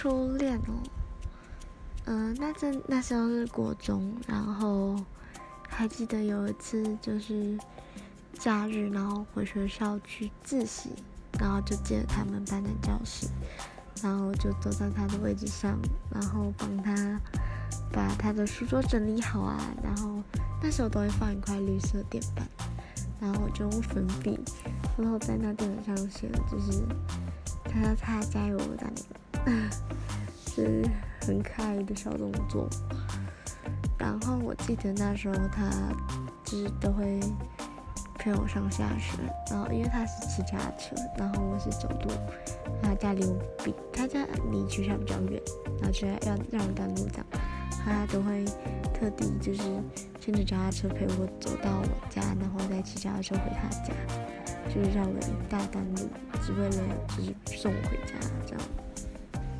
初恋哦，嗯，那阵那时候是国中，然后还记得有一次就是假日，然后回学校去自习，然后就借了他们班的教室，然后就坐在他的位置上，然后帮他把他的书桌整理好啊，然后那时候都会放一块绿色垫板，然后我就用粉笔，然后在那垫板上写了就是他他加油这样子。是很可爱的小动作。然后我记得那时候他就是都会陪我上下学，然后因为他是骑家车，然后我是走路，他家离我比他家离学校比较远，然后就要要让我赶路这样，他都会特地就是牵着脚踏车陪我走到我家，然后再骑脚踏车回他家，就是绕了一大段路，只为了就是送我回家这样。